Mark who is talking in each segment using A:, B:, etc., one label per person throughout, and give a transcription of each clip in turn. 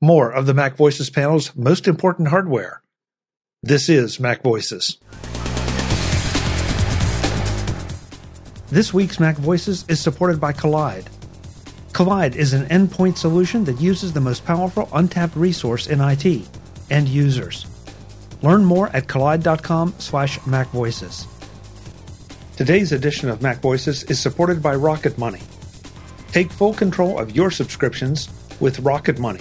A: more of the Mac Voices panel's most important hardware. This is Mac Voices. This week's Mac Voices is supported by Kolide. Kolide is an endpoint solution that uses the most powerful untapped resource in IT, end users. Learn more at kolide.com slash macvoices. Today's edition of Mac Voices is supported by Rocket Money. Take full control of your subscriptions with Rocket Money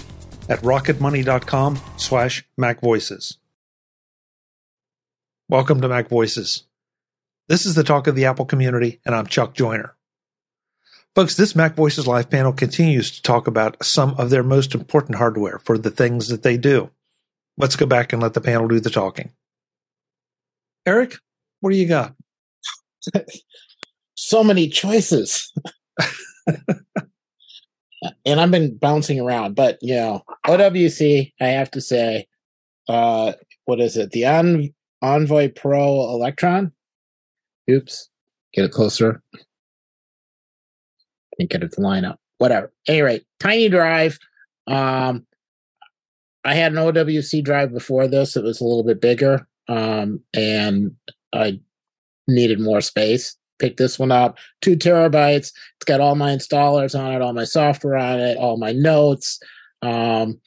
A: at rocketmoney.com slash macvoices. Welcome to Mac Voices. This is the talk of the Apple community, and I'm Chuck Joiner. Folks, this Mac Voices Live panel continues to talk about some of their most important hardware for the things that they do. Let's go back and let the panel do the talking. Eric, what do you got?
B: so many choices. and I've been bouncing around, but you know, OWC, I have to say, uh, what is it? The Envoy Pro Elektron. Oops, get it closer. Can't get it to line up. Whatever. Anyway, tiny drive. Um, I had an OWC drive before this. It was a little bit bigger, um, and I needed more space. Pick this one up, two terabytes. It's got all my installers on it, all my software on it, all my notes, um,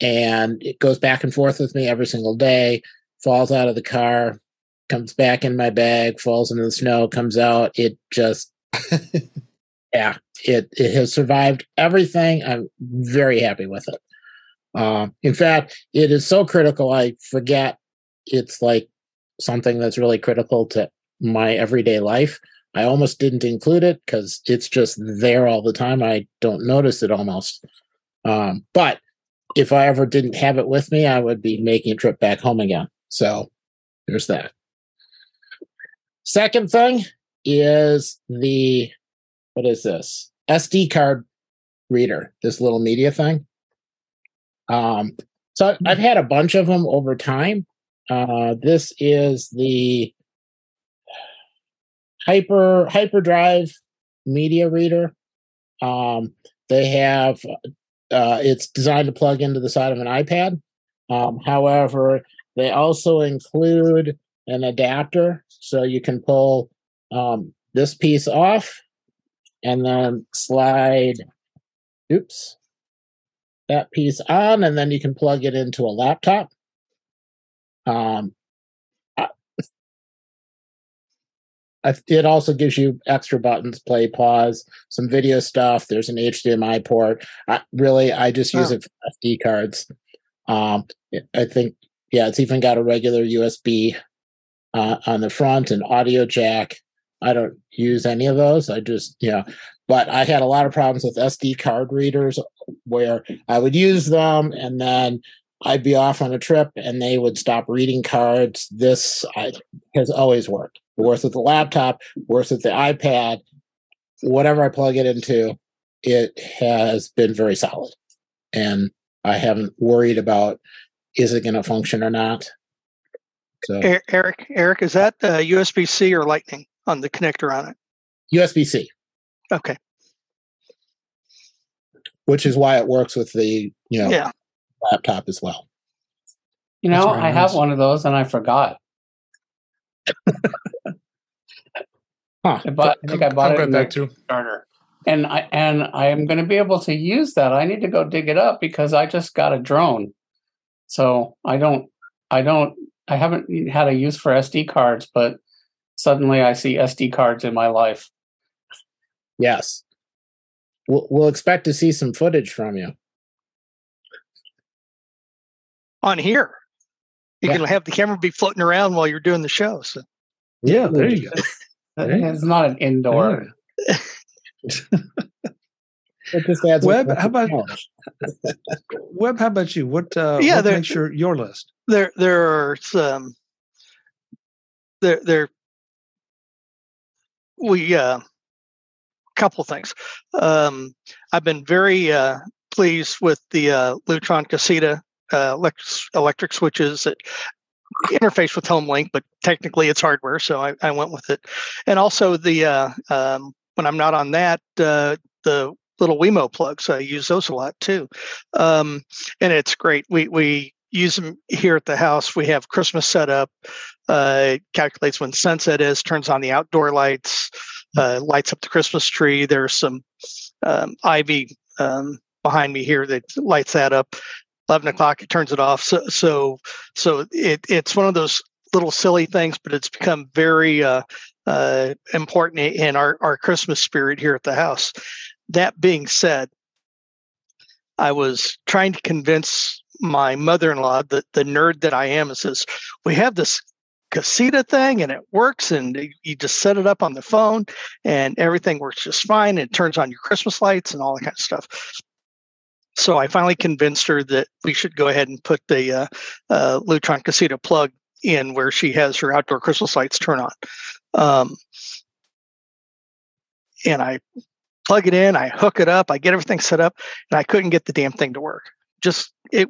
B: and it goes back and forth with me every single day. Falls out of the car, comes back in my bag, falls into the snow, comes out. It just, yeah, it it has survived everything. I'm very happy with it. Um, in fact, it is so critical. I forget it's like something that's really critical to my everyday life. I almost didn't include it because it's just there all the time. I don't notice it almost. Um, but if I ever didn't have it with me, I would be making a trip back home again. So there's that. Second thing is the what is this SD card reader? This little media thing. Um, so I've had a bunch of them over time. Uh, this is the hyper hyperdrive media reader um, they have uh, it's designed to plug into the side of an ipad. Um, however they also include an adapter so you can pull um, this piece off and then slide oops that piece on and then you can plug it into a laptop. Um, it also gives you extra buttons, play, pause, some video stuff. There's an HDMI port. I, really, I just use it for SD cards. Um, I think, yeah, it's even got a regular USB uh, on the front and audio jack. I don't use any of those. I just, know, but I had a lot of problems with SD card readers where I would use them and then I'd be off on a trip and they would stop reading cards. This I, has always worked. It works with the laptop, works with the iPad, whatever I plug it into, it has been very solid. And I haven't worried about is it going to function or not.
C: So Eric, Eric, is that uh, USB C or Lightning on the connector on it?
B: USB C.
C: Okay.
B: Which is why it works with the you know yeah laptop as well.
D: You know, I nice. have one of those and I forgot. huh. I, bought, I think I bought it in that too. Starter. And I and I am going to be able to use that. I need to go dig it up because I just got a drone. So I don't I don't I haven't had a use for SD cards, but suddenly I see SD cards in my life.
B: Yes. We'll, we'll expect to see some footage from you
C: on here. You yeah. can have the camera be floating around while you're doing the show. So.
A: Yeah, there you go.
D: it's not an indoor.
A: Web, how about Web? How about you? What? Uh, yeah, what makes your your list?
C: There, there are some. There, there. We uh, couple things. Um, I've been very uh, pleased with the uh, Lutron Caseta uh, electric, switches that interface with HomeLink, but technically it's hardware, so I, I went with it. And also the uh, um, when I'm not on that, uh, the little Wemo plugs. I use those a lot too, um, and it's great. We we use them here at the house. We have Christmas set up. Uh, calculates when sunset is, turns on the outdoor lights, uh, lights up the Christmas tree. There's some um, ivy um, behind me here that lights that up. 11 o'clock, it turns it off. So, so, so it, it's one of those little silly things, but it's become very uh, uh, important in our, our Christmas spirit here at the house. That being said, I was trying to convince my mother-in-law, the, the nerd that I am, says, we have this Caseta thing and it works and you just set it up on the phone and everything works just fine. And it turns on your Christmas lights and all that kind of stuff. So I finally convinced her that we should go ahead and put the uh, uh, Lutron Caseta plug in where she has her outdoor Christmas lights turn on. Um, and I plug it in, I hook it up, I get everything set up, and I couldn't get the damn thing to work. Just it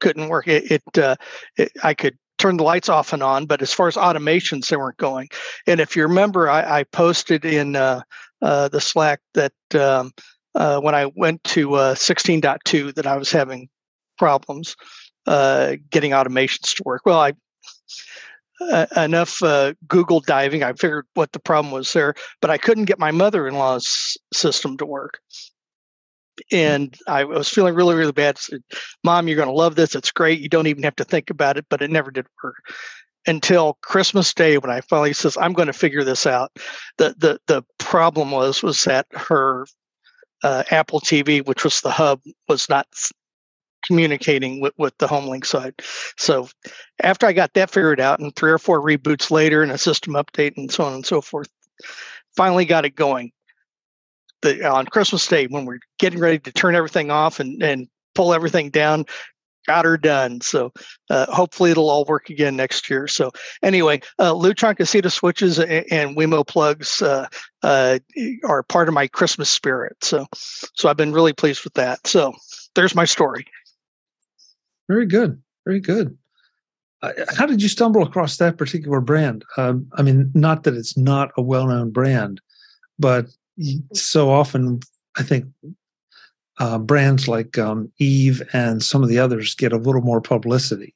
C: couldn't work. It, it, uh, it I could turn the lights off and on, but as far as automations, they weren't going. And if you remember, I, I posted in uh, uh, the Slack that um, uh, when I went to uh, 16.2 that I was having problems uh, getting automations to work. Well, I uh, enough uh, Google diving, I figured what the problem was there, but I couldn't get my mother-in-law's system to work. And I was feeling really, really bad. Said, Mom, you're going to love this. It's great. You don't even have to think about it, but it never did work until Christmas Day when I finally says I'm going to figure this out. The the the problem was was that her uh, Apple TV, which was the hub, was not communicating with, with the Homelink side. So after I got that figured out and three or four reboots later and a system update and so on and so forth, finally got it going. The, on Christmas Day, when we're getting ready to turn everything off and, and pull everything down, got her done. So uh, hopefully it'll all work again next year. So anyway, uh, Lutron Caseta switches and, and Wemo plugs uh, uh, are part of my Christmas spirit. So so I've been really pleased with that. So there's my story.
A: Very good. Very good. How did you stumble across that particular brand? Um, I mean, not that it's not a well-known brand, but so often I think uh, brands like um, Eve and some of the others get a little more publicity.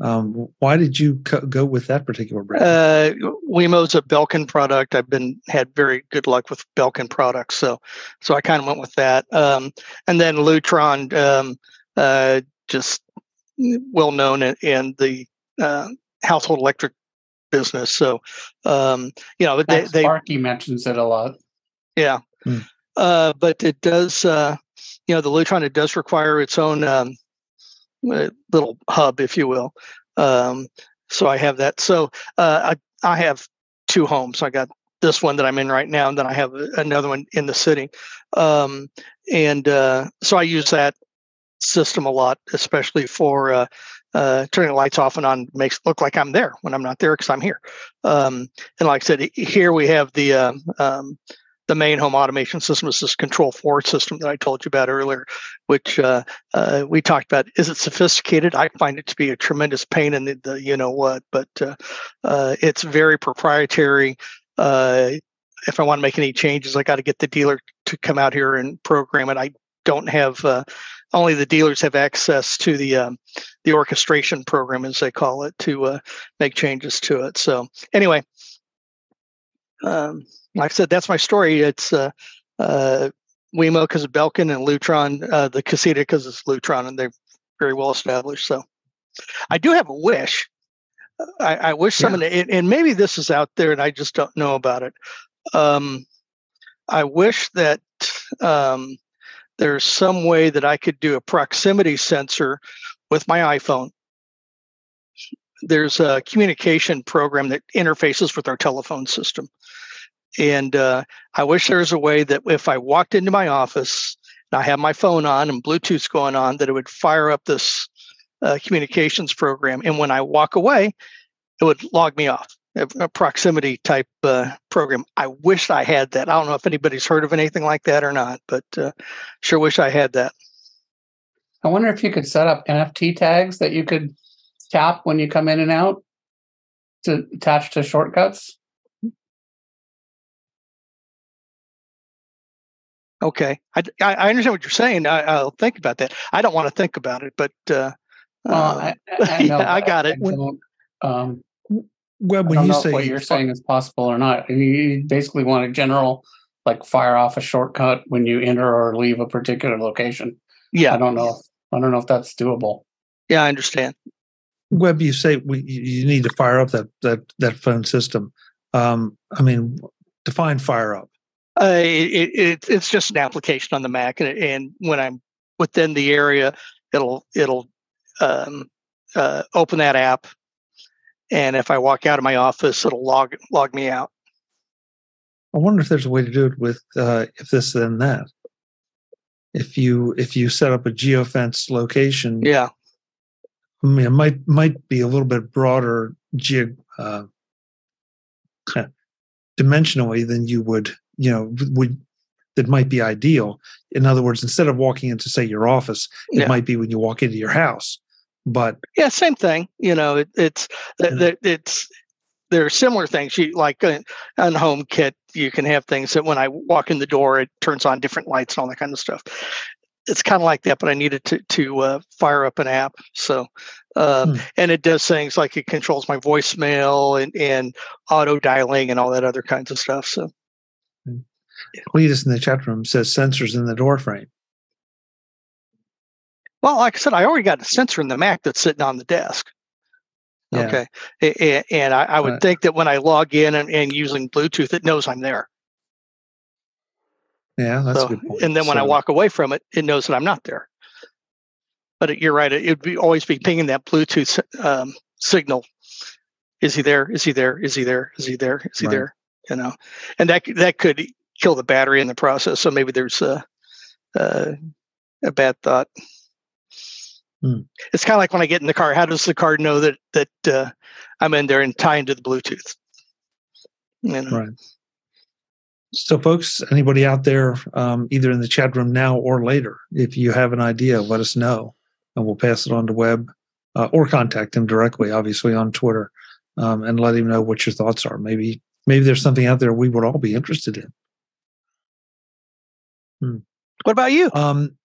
A: Um, why did you co- go with that particular brand?
C: Uh, Wemo's a Belkin product. I've been had very good luck with Belkin products, so so I kind of went with that. Um, and then Lutron, um, uh, just well known in, in the uh, household electric business. So um, you know,
D: they, they Sparky mentions it a lot.
C: Yeah, hmm. uh, but it does. Uh, you know, the Lutron it does require its own um, uh, little hub, if you will. Um, so I have that. So uh, I I have two homes. I got this one that I'm in right now, and then I have another one in the city. Um, and uh, so I use that system a lot, especially for uh, uh, turning the lights off and on makes it look like I'm there when I'm not there because I'm here. Um, and like I said, here we have the uh, um, the main home automation system is this Control4 system that I told you about earlier, which uh, uh, we talked about. Is it sophisticated? I find it to be a tremendous pain in the, the you know what, but uh, uh it's very proprietary. Uh, if I want to make any changes, I got to get the dealer to come out here and program it. I don't have uh, only the dealers have access to the um, the orchestration program, as they call it, to make changes to it. So anyway. Um, like I said, that's my story. It's uh, uh, Wemo because of Belkin and Lutron, uh, the Caseta because it's Lutron, and they're very well established. So I do have a wish. I, I wish yeah. someone, and, and, maybe this is out there and I just don't know about it. Um, I wish that um, there's some way that I could do a proximity sensor with my iPhone. There's a communication program that interfaces with our telephone system. And uh, I wish there was a way that if I walked into my office and I have my phone on and Bluetooth's going on, that it would fire up this uh, communications program. And when I walk away, it would log me off. A, proximity type uh, program. I wish I had that. I don't know if anybody's heard of anything like that or not, but uh, sure wish I had that.
D: I wonder if you could set up NFC tags that you could tap when you come in and out to attach to shortcuts.
C: Okay, I, I understand what you're saying. I, will think about that. I don't want to think about it, but uh,
D: well, I, I, know,
C: yeah, I got it.
D: Um,
A: well, when you say
D: what you're saying is possible or not, you basically want a general like fire off a shortcut when you enter or leave a particular location.
C: Yeah,
D: I don't know. If, I don't know if that's doable.
C: Yeah, I understand.
A: Web, you say we, you need to fire up that that that phone system. Um, I mean, define fire up.
C: Uh, it, it, it's just an application on the Mac, and, and, when I'm within the area, it'll it'll um, uh, open that app, and if I walk out of my office, it'll log log me out.
A: I wonder if there's a way to do it with uh, if this then that. If you if you set up a geofence location,
C: yeah,
A: I mean it might might be a little bit broader ge- uh, dimensionally than you would you know would that might be ideal. In other words, instead of walking into say your office, it yeah. might be when you walk into your house. But
C: yeah, same thing. You know, it, it's yeah. it's there are similar things. You like on HomeKit, you can have things that when I walk in the door, it turns on different lights and all that kind of stuff. It's kind of like that, but I needed to to uh, fire up an app. So, um, hmm. and it does things like it controls my voicemail and and auto dialing and all that other kinds of stuff. So,
A: hmm. Cletus in the chat room says sensors in the door frame.
C: Well, like I said, I already got a sensor in the Mac that's sitting on the desk. Yeah. Okay. And I, I would uh, think that when I log in and, and, using Bluetooth, it knows I'm there.
A: Yeah, that's so, good point.
C: And then when so, I walk away from it, it knows that I'm not there. But it, you're right. It would be always be pinging that Bluetooth um, signal. Is he there? Is he there? Is he there? Is he there? Is he right. there? You know, and that that could kill the battery in the process. So maybe there's a, a, a bad thought. Hmm. It's kind of like when I get in the car. How does the car know that that uh, I'm in there and tie into the Bluetooth?
A: You know? Right. So, folks, anybody out there, um, either in the chat room now or later, if you have an idea, let us know, and we'll pass it on to Web uh, or contact him directly, obviously on Twitter, um, and let him know what your thoughts are. Maybe maybe there's something out there we would all be interested in.
C: Hmm. What about you?
A: Um,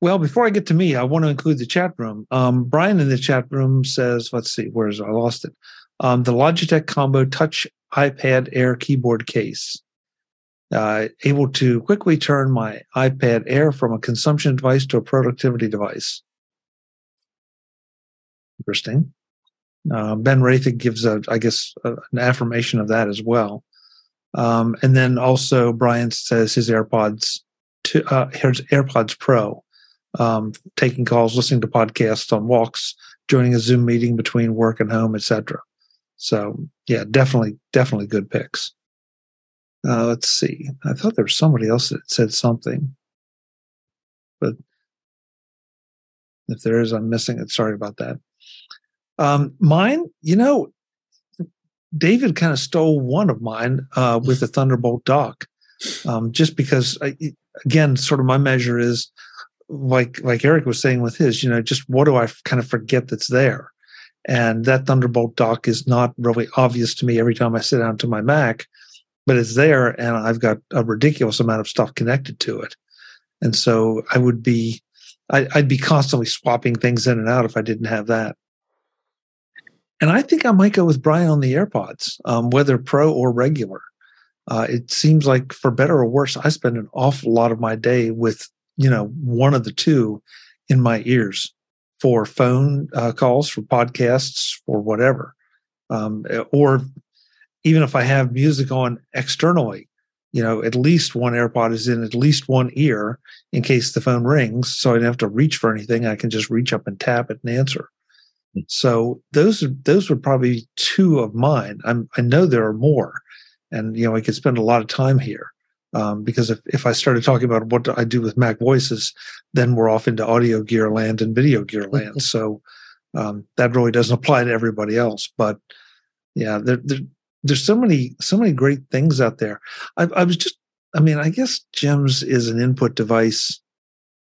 A: well, before I get to me, I want to include the chat room. Um, Brian in the chat room says, let's see, where's I lost it? Um, the Logitech Combo Touch iPad Air keyboard case. Uh, able to quickly turn my iPad Air from a consumption device to a productivity device. Interesting. Uh, ben Rathig gives a, I guess, a, an affirmation of that as well. Um, and then also Brian says his AirPods, to, uh, his AirPods Pro um, taking calls, listening to podcasts on walks, joining a Zoom meeting between work and home, etc. So yeah, definitely, definitely good picks. Uh, let's see. I thought there was somebody else that said something, but if there is, I'm missing it. Sorry about that. Um, mine, you know, David kind of stole one of mine uh, with the Thunderbolt dock, um, just because, I, again, sort of my measure is like like Eric was saying with his, you know, just what do I kind of forget that's there? And that Thunderbolt dock is not really obvious to me every time I sit down to my Mac, but it's there and I've got a ridiculous amount of stuff connected to it. And so I would be, I, would be constantly swapping things in and out if I didn't have that. And I think I might go with Brian on the AirPods, um, whether pro or regular. Uh, it seems like for better or worse, I spend an awful lot of my day with you know, one of the two in my ears for phone uh, calls, for podcasts, or whatever. Um, or even if I have music on externally, you know, at least one AirPod is in at least one ear in case the phone rings. So I don't have to reach for anything. I can just reach up and tap it and answer. Hmm. So those are those would probably be two of mine. I'm, I know there are more, and you know I could spend a lot of time here. Um, because if, if I started talking about what I do with Mac Voices, then we're off into audio gear land and video gear land. so um, that really doesn't apply to everybody else. But yeah, there, there, there's so many so many great things out there. I, I was just, I mean, I guess Gems is an input device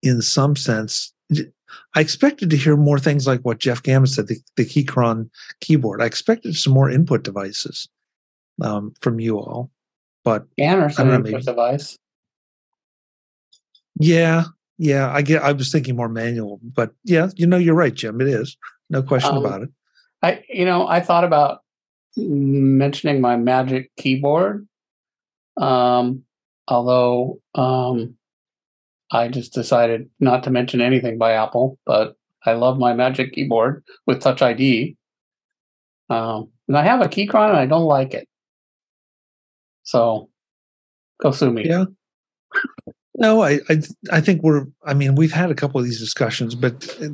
A: in some sense. I expected to hear more things like what Jeff Gamet said, the, the Keychron keyboard. I expected some more input devices um, from you all. But
D: an input device.
A: Yeah, yeah. I get. I was thinking more manual, but yeah, you know, you're right, Jim. It is no question um, about it.
D: I, you know, I thought about mentioning my Magic Keyboard, um, although um, I just decided not to mention anything by Apple. But I love my Magic Keyboard with Touch ID. Um, and I have a Keychron and I don't like it. So go sue me.
A: Yeah. No, I, I, I think we're. I mean, we've had a couple of these discussions, but uh,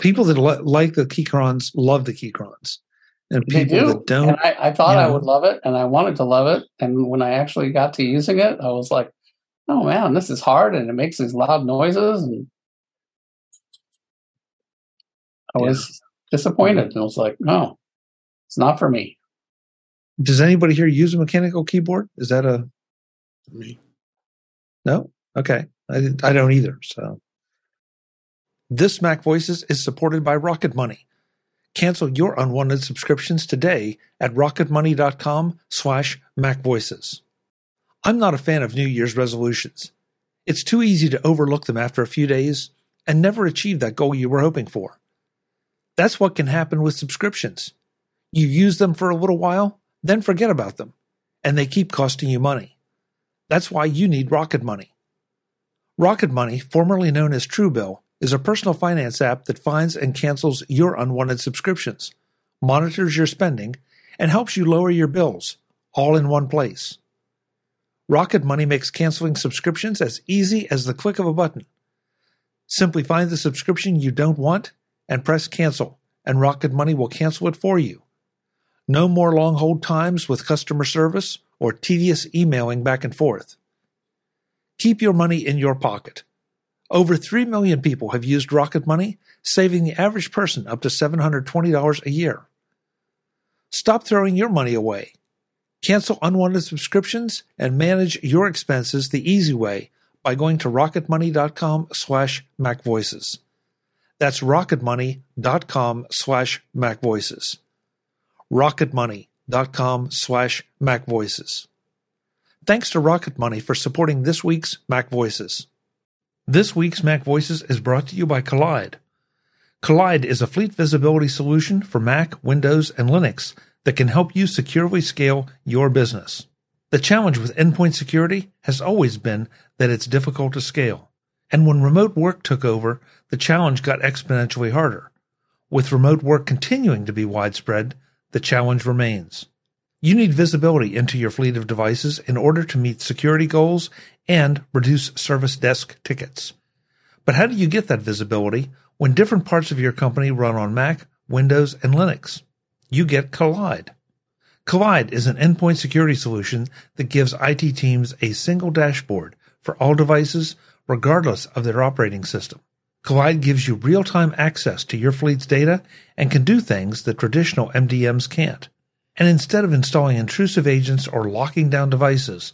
A: people that li- like the Keychrons love the Keychrons,
D: and people do. that don't. And I, I thought know, I would love it, and I wanted to love it, and when I actually got to using it, I was like, "Oh man, this is hard, and it makes these loud noises." And I was yeah. disappointed, and I was like, "No, it's not for me."
A: Does anybody here use a mechanical keyboard? Is that a me? No. Okay. I, I don't either. So this Mac Voices is supported by Rocket Money. Cancel your unwanted subscriptions today at rocketmoney.com slash macvoices. I'm not a fan of New Year's resolutions. It's too easy to overlook them after a few days and never achieve that goal you were hoping for. That's what can happen with subscriptions. You use them for a little while, then forget about them, and they keep costing you money. That's why you need Rocket Money. Rocket Money, formerly known as Truebill, is a personal finance app that finds and cancels your unwanted subscriptions, monitors your spending, and helps you lower your bills, all in one place. Rocket Money makes canceling subscriptions as easy as the click of a button. Simply find the subscription you don't want and press cancel, and Rocket Money will cancel it for you. No more long hold times with customer service or tedious emailing back and forth. Keep your money in your pocket. Over 3 million people have used Rocket Money, saving the average person up to $720 a year. Stop throwing your money away. Cancel unwanted subscriptions and manage your expenses the easy way by going to rocketmoney.com slash macvoices. That's rocketmoney.com slash macvoices. rocketmoney.com slash macvoices. Thanks to Rocket Money for supporting this week's Mac Voices. This week's Mac Voices is brought to you by Kolide. Kolide is a fleet visibility solution for Mac, Windows, and Linux that can help you securely scale your business. The challenge with endpoint security has always been that it's difficult to scale. And when remote work took over, the challenge got exponentially harder. With remote work continuing to be widespread, the challenge remains. You need visibility into your fleet of devices in order to meet security goals and reduce service desk tickets. But how do you get that visibility when different parts of your company run on Mac, Windows, and Linux? You get Kolide. Kolide is an endpoint security solution that gives IT teams a single dashboard for all devices, regardless of their operating system. Kolide gives you real time access to your fleet's data and can do things that traditional MDMs can't. And instead of installing intrusive agents or locking down devices,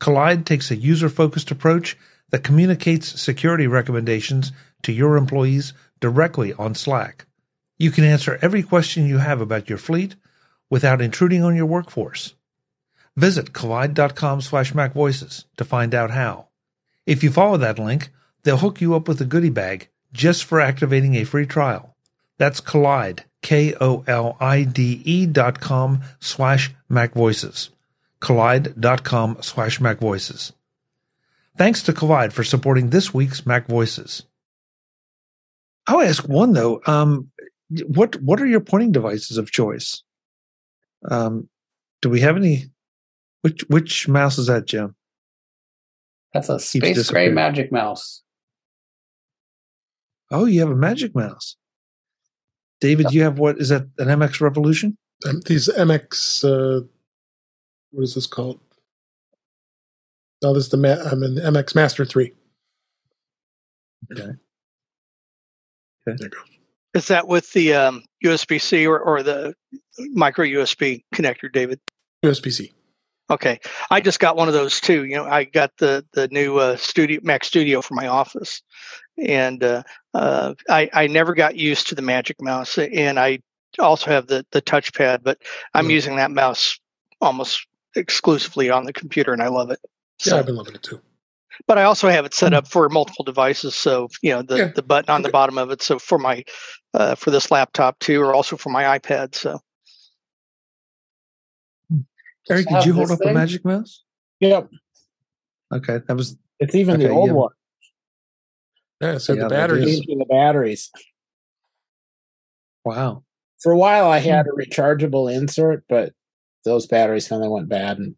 A: Kolide takes a user focused approach that communicates security recommendations to your employees directly on Slack. You can answer every question you have about your fleet without intruding on your workforce. Visit kolide.com slash macvoices to find out how. If you follow that link, they'll hook you up with a goodie bag just for activating a free trial. That's Kolide, K-O-L-I-D-E dot com slash MacVoices. Kolide dot com slash MacVoices. Thanks to Kolide for supporting this week's Mac Voices. I'll ask one though. Um, what what are your pointing devices of choice? Um, do we have any? Which which mouse is that, Jim?
D: That's a space gray magic mouse.
A: Oh, you have a magic mouse. David, you have what is that an MX Revolution?
E: Um, these MX, uh, what is this called? No, this is the Ma- I'm in the MX Master Three.
A: Okay. Okay.
E: There you go.
C: Is that with the um, USB C or, or the micro USB connector, David?
E: USB C.
C: Okay, I just got one of those too. You know, I got the the new uh, studio Mac Studio for my office, and uh, uh, I I never got used to the Magic Mouse, and I also have the the touchpad, but I'm mm. using that mouse almost exclusively on the computer, and I love it.
E: So, yeah, I've been loving it too.
C: but I also have it set up for multiple devices. So you know the yeah. the button on the bottom of it. So for my uh, for this laptop too, or also for my iPad. So.
A: Eric, did you hold up thing? a Magic Mouse?
B: Yep.
A: Okay, that was.
B: It's even okay, the old yeah. one.
E: Yeah, so yeah, the batteries.
B: The batteries.
A: Wow.
B: For a while, I had a rechargeable insert, but those batteries finally went bad, and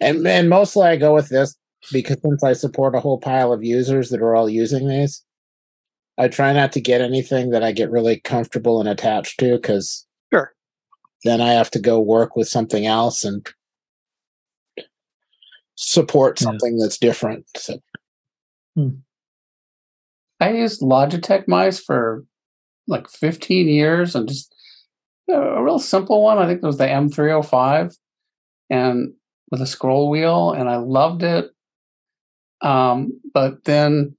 B: and and mostly I go with this because since I support a whole pile of users that are all using these, I try not to get anything that I get really comfortable and attached to because
C: sure.
B: then I have to go work with something else and support something yeah. that's different. So.
D: Hmm. I used Logitech mice for like 15 years and just a real simple one. I think it was the M305 and with a scroll wheel, and I loved it. Um, but then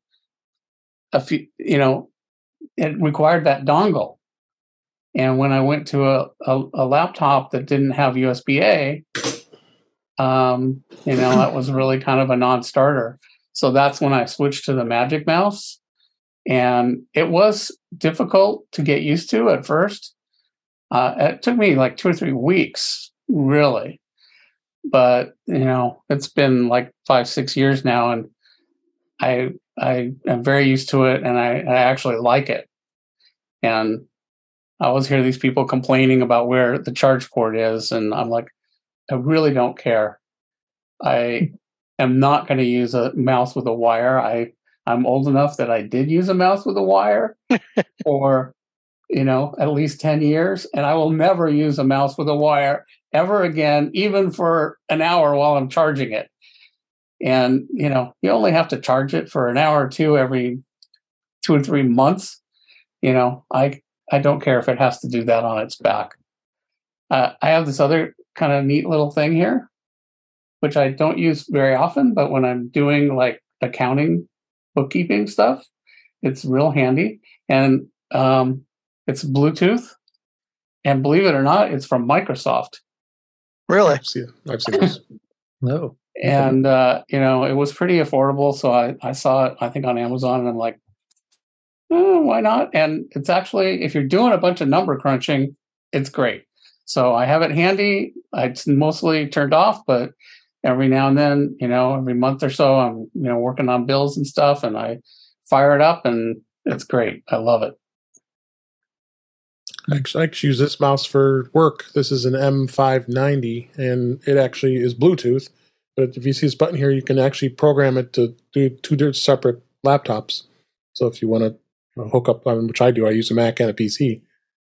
D: a few, you know, it required that dongle. And when I went to a, a, a laptop that didn't have USB A, um, you know, that was really kind of a non starter. So that's when I switched to the Magic Mouse. And it was difficult to get used to at first. Uh, it took me like two or three weeks, really. But you know, it's been like five, six years now, and I I am very used to it, and I, I actually like it. And I always hear these people complaining about where the charge port is, and I'm like, I really don't care. I am not going to use a mouse with a wire. I I'm old enough that I did use a mouse with a wire for you know, at least 10 years. And I will never use a mouse with a wire ever again, even for an hour while I'm charging it. And, you know, you only have to charge it for an hour or two every two or three months. You know, I, I don't care if it has to do that on its back. Uh, I have this other kind of neat little thing here, which I don't use very often, but when I'm doing like accounting, bookkeeping stuff, it's real handy. And um, it's Bluetooth, and believe it or not, it's from Microsoft.
C: Really?
E: I've seen, I've seen this.
A: no.
D: And uh, you know, it was pretty affordable, so I I saw it I think on Amazon, and I'm like, oh, why not? And it's actually if you're doing a bunch of number crunching, it's great. So I have it handy. It's mostly turned off, but every now and then, you know, every month or so, I'm you know working on bills and stuff, and I fire it up, and it's great. I love it.
E: I actually use this mouse for work. This is an M590, and it actually is Bluetooth. But if you see this button here, you can actually program it to do two separate laptops. So if you want to hook up, which I do, I use a Mac and a PC.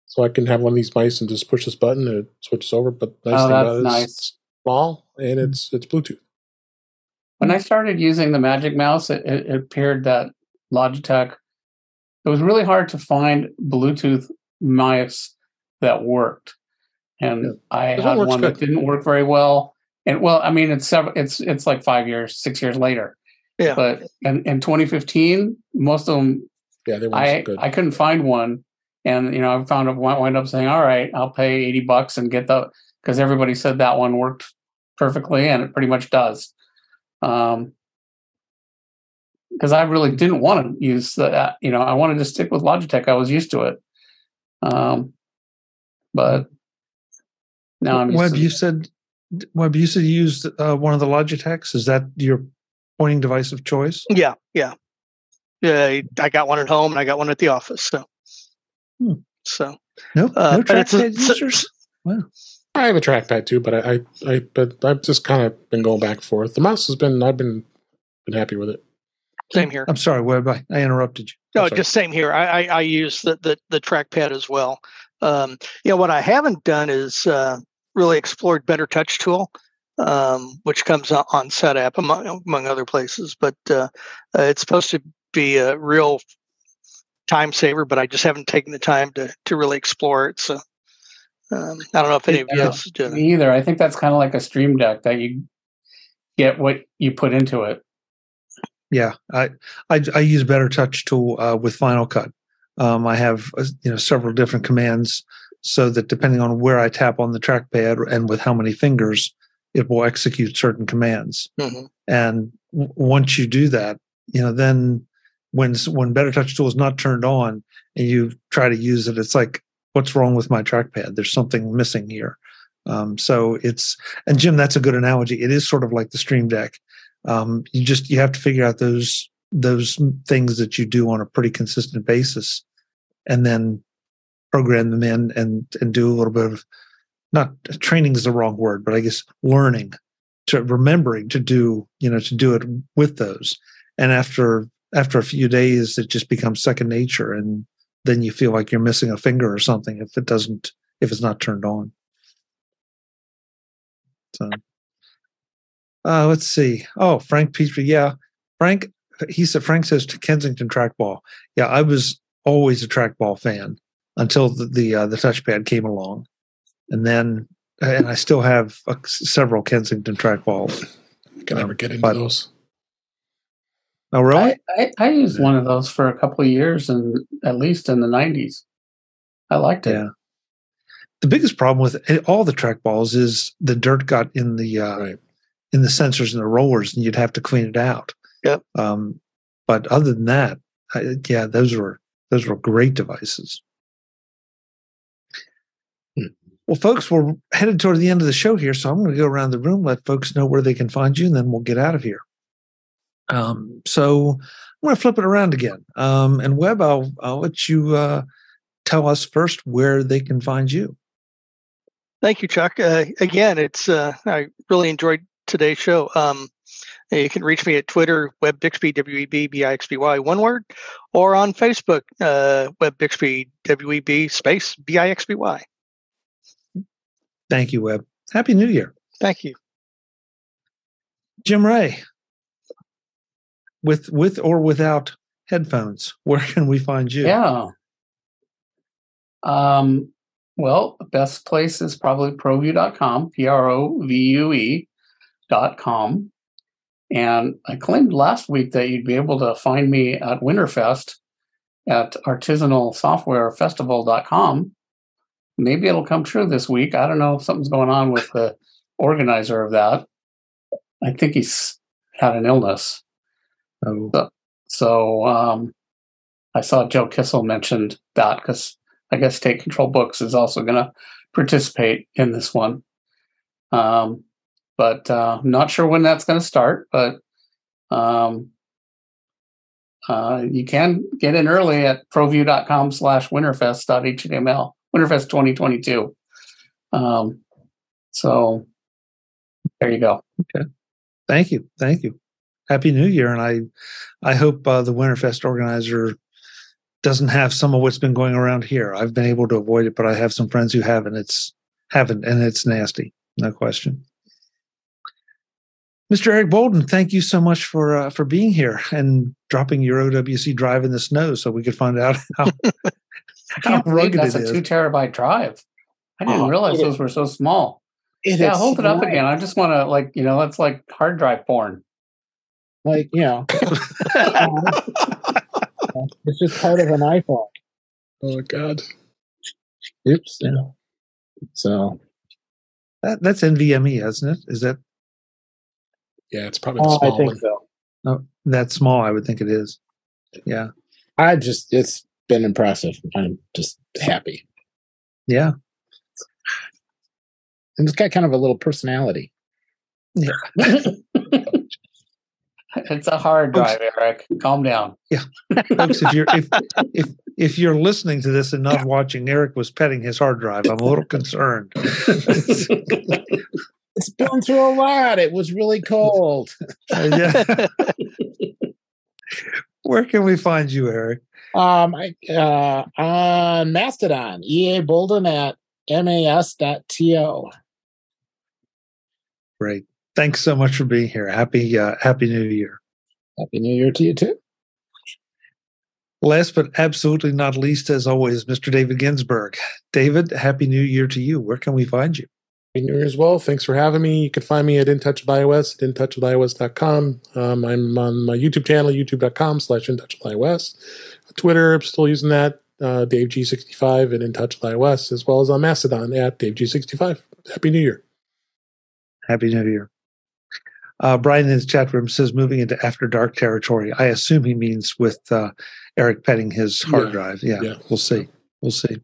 E: So I can have one of these mice and just push this button and it switches over. But
D: nice oh, thing about it nice.
E: It's small and mm-hmm. it's it's Bluetooth.
D: When I started using the Magic Mouse, it, it appeared that Logitech. It was really hard to find Bluetooth mice that worked, and yeah. I had one good. that didn't work very well. And well, I mean, it's several, it's it's like five years, six years later.
C: Yeah.
D: But in, in 2015, most of them,
E: yeah, they
D: I
E: good.
D: I couldn't find one, and you know, I found up wind up saying, all right, I'll pay 80 bucks and get the because everybody said that one worked perfectly, and it pretty much does. Um, because I really didn't want to use that. You know, I wanted to stick with Logitech. I was used to it. Um, but now I'm.
A: Web, you said Web, you said you used uh, one of the Logitechs. Is that your pointing device of choice?
C: Yeah, yeah, yeah. I got one at home and I got one at the office. So, hmm. so
A: no, uh, no trackpad users. Wow.
E: I have a trackpad too, but I, I, I but I've just kind of been going back and forth. The mouse has been, I've been, been happy with it.
C: Same here.
A: I'm sorry, Web. I, I interrupted you.
C: No, just same here. I, I, I use the, the, the trackpad as well. Um, you know, what I haven't done is uh, really explored Better Touch Tool, um, which comes on SetApp among, among other places. But uh, uh, it's supposed to be a real time saver, but I just haven't taken the time to to really explore it. So um, I don't know if any of you else
D: did. Me either. I think that's kind of like a Stream Deck that you get what you put into it.
A: Yeah, I I, I use Better Touch tool uh, with Final Cut. Um, I have uh, you know several different commands so that depending on where I tap on the trackpad and with how many fingers, it will execute certain commands. Mm-hmm. And w- once you do that, you know, then when when Better Touch Tool is not turned on and you try to use it, it's like, what's wrong with my trackpad? There's something missing here. Um, so it's and Jim, that's a good analogy. It is sort of like the Stream Deck. Um, you just you have to figure out those those things that you do on a pretty consistent basis, and then program them in and and do a little bit of not training is the wrong word, but I guess learning to remembering to do you know to do it with those. And after after a few days, it just becomes second nature, and then you feel like you're missing a finger or something if it doesn't if it's not turned on. So, uh, let's see. Oh, Frank Petrie. Yeah, Frank. He said Frank says to Kensington trackball. Yeah, I was always a trackball fan until the the, uh, the touchpad came along, and then and I still have uh, several Kensington trackballs.
E: I can never get into but, those.
A: Oh, really?
D: I, I, I, used one of those for a couple of years, and at least in the '90s, I liked it.
A: Yeah. The biggest problem with all the trackballs is the dirt got in the uh, right. in the sensors and the rollers, and you'd have to clean it out.
C: Yep.
A: Um, but other than that, I, yeah, those were those were great devices. Hmm. Well, folks, we're headed toward the end of the show here, so I'm going to go around the room, let folks know where they can find you, and then we'll get out of here. Um, so I'm going to flip it around again. Um, and Web, I'll, I'll let you uh, tell us first where they can find you.
C: Thank you, Chuck. Uh, again, it's uh, I really enjoyed today's show. Um, you can reach me at Twitter, Web Bixby, W E B B I X B Y, one word, or on Facebook, uh, Web Bixby, W E B space B I X B Y.
A: Thank you, Web. Happy New Year.
C: Thank you.
A: Jim Rea, with with or without headphones where can we find you?
D: Yeah. Um well best place is probably provue.com p-r-o-v-u-e dot com and i claimed last week that you'd be able to find me at winterfest at artisanalsoftwarefestival.com maybe it'll come true this week. I don't know if something's going on with the organizer of that. I think he's had an illness
A: Oh.
D: So, so um, I saw Joe Kissell mentioned that because I guess Take Control Books is also going to participate in this one. Um, but uh, I'm not sure when that's going to start, but um, uh, you can get in early at provue.com slash winterfest.html, winterfest 2022. Um, so there you go.
A: Okay. Thank you. Thank you. Happy New Year, and I I hope uh, the Winterfest organizer doesn't have some of what's been going around here. I've been able to avoid it, but I have some friends who haven't. It's haven't, and it's nasty, no question. Mr. Eric Bolden, thank you so much for uh, for being here and dropping your OWC drive in the snow so we could find out how,
D: how rugged that's a two terabyte drive. I didn't oh, realize those were so small. It yeah, hold it up again. I just want to like you know, it's like hard drive porn
B: like you know. It's just part of an iphone.
E: Oh god.
B: Oops yeah. so.
A: That, that's nvme isn't it? Is that?
E: Yeah it's probably the oh, small
B: i think
E: one.
B: so.
A: No that small i would think it is. Yeah.
B: I just it's been impressive. I'm just happy.
A: Yeah.
B: And it's got kind of a little personality.
A: Yeah
D: It's a hard drive, Folks, Eric. Calm down.
A: Yeah, Folks, if you're if if if you're listening to this and not watching, Eric was petting his hard drive. I'm a little concerned.
B: it's been through a lot. It was really cold.
A: Uh, yeah. Where can we find you, Eric?
B: Um, I, uh, on Mastodon, EA Bolden at mas.to.
A: Great. Thanks so much for being here. Happy uh, Happy New Year.
B: Happy New Year to you too.
A: Last but absolutely not least, as always, Mr. David Ginsburg. David, Happy New Year to you. Where can we find you?
E: Happy New Year as well. Thanks for having me. You can find me at InTouchWithIOS at InTouchWithIOS.com. Um, I'm on my YouTube channel, youtube.com slash InTouchWithIOS. Twitter, I'm still using that, uh, DaveG65 and InTouchWithIOS, as well as on Mastodon at DaveG65. Happy New Year.
A: Happy New Year. Uh, Brian in the chat room says moving into after dark territory. I assume he means with uh, Eric petting his hard yeah. drive. Yeah, yeah, we'll see. We'll see.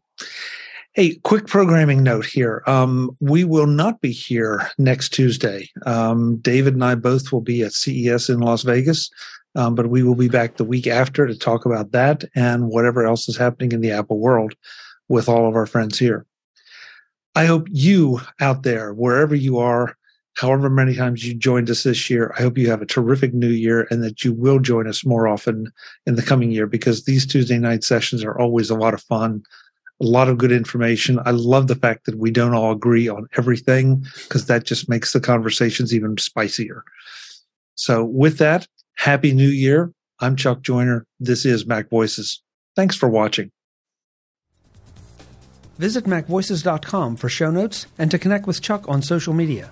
A: Hey, quick programming note here. Um, we will not be here next Tuesday. Um, David and I both will be at CES in Las Vegas, um, but we will be back the week after to talk about that and whatever else is happening in the Apple world with all of our friends here. I hope you out there, wherever you are, however many times you joined us this year, I hope you have a terrific new year and that you will join us more often in the coming year because these Tuesday night sessions are always a lot of fun, a lot of good information. I love the fact that we don't all agree on everything because that just makes the conversations even spicier. So, with that, Happy New Year. I'm Chuck Joiner. This is Mac Voices. Thanks for watching. Visit MacVoices.com for show notes and to connect with Chuck on social media.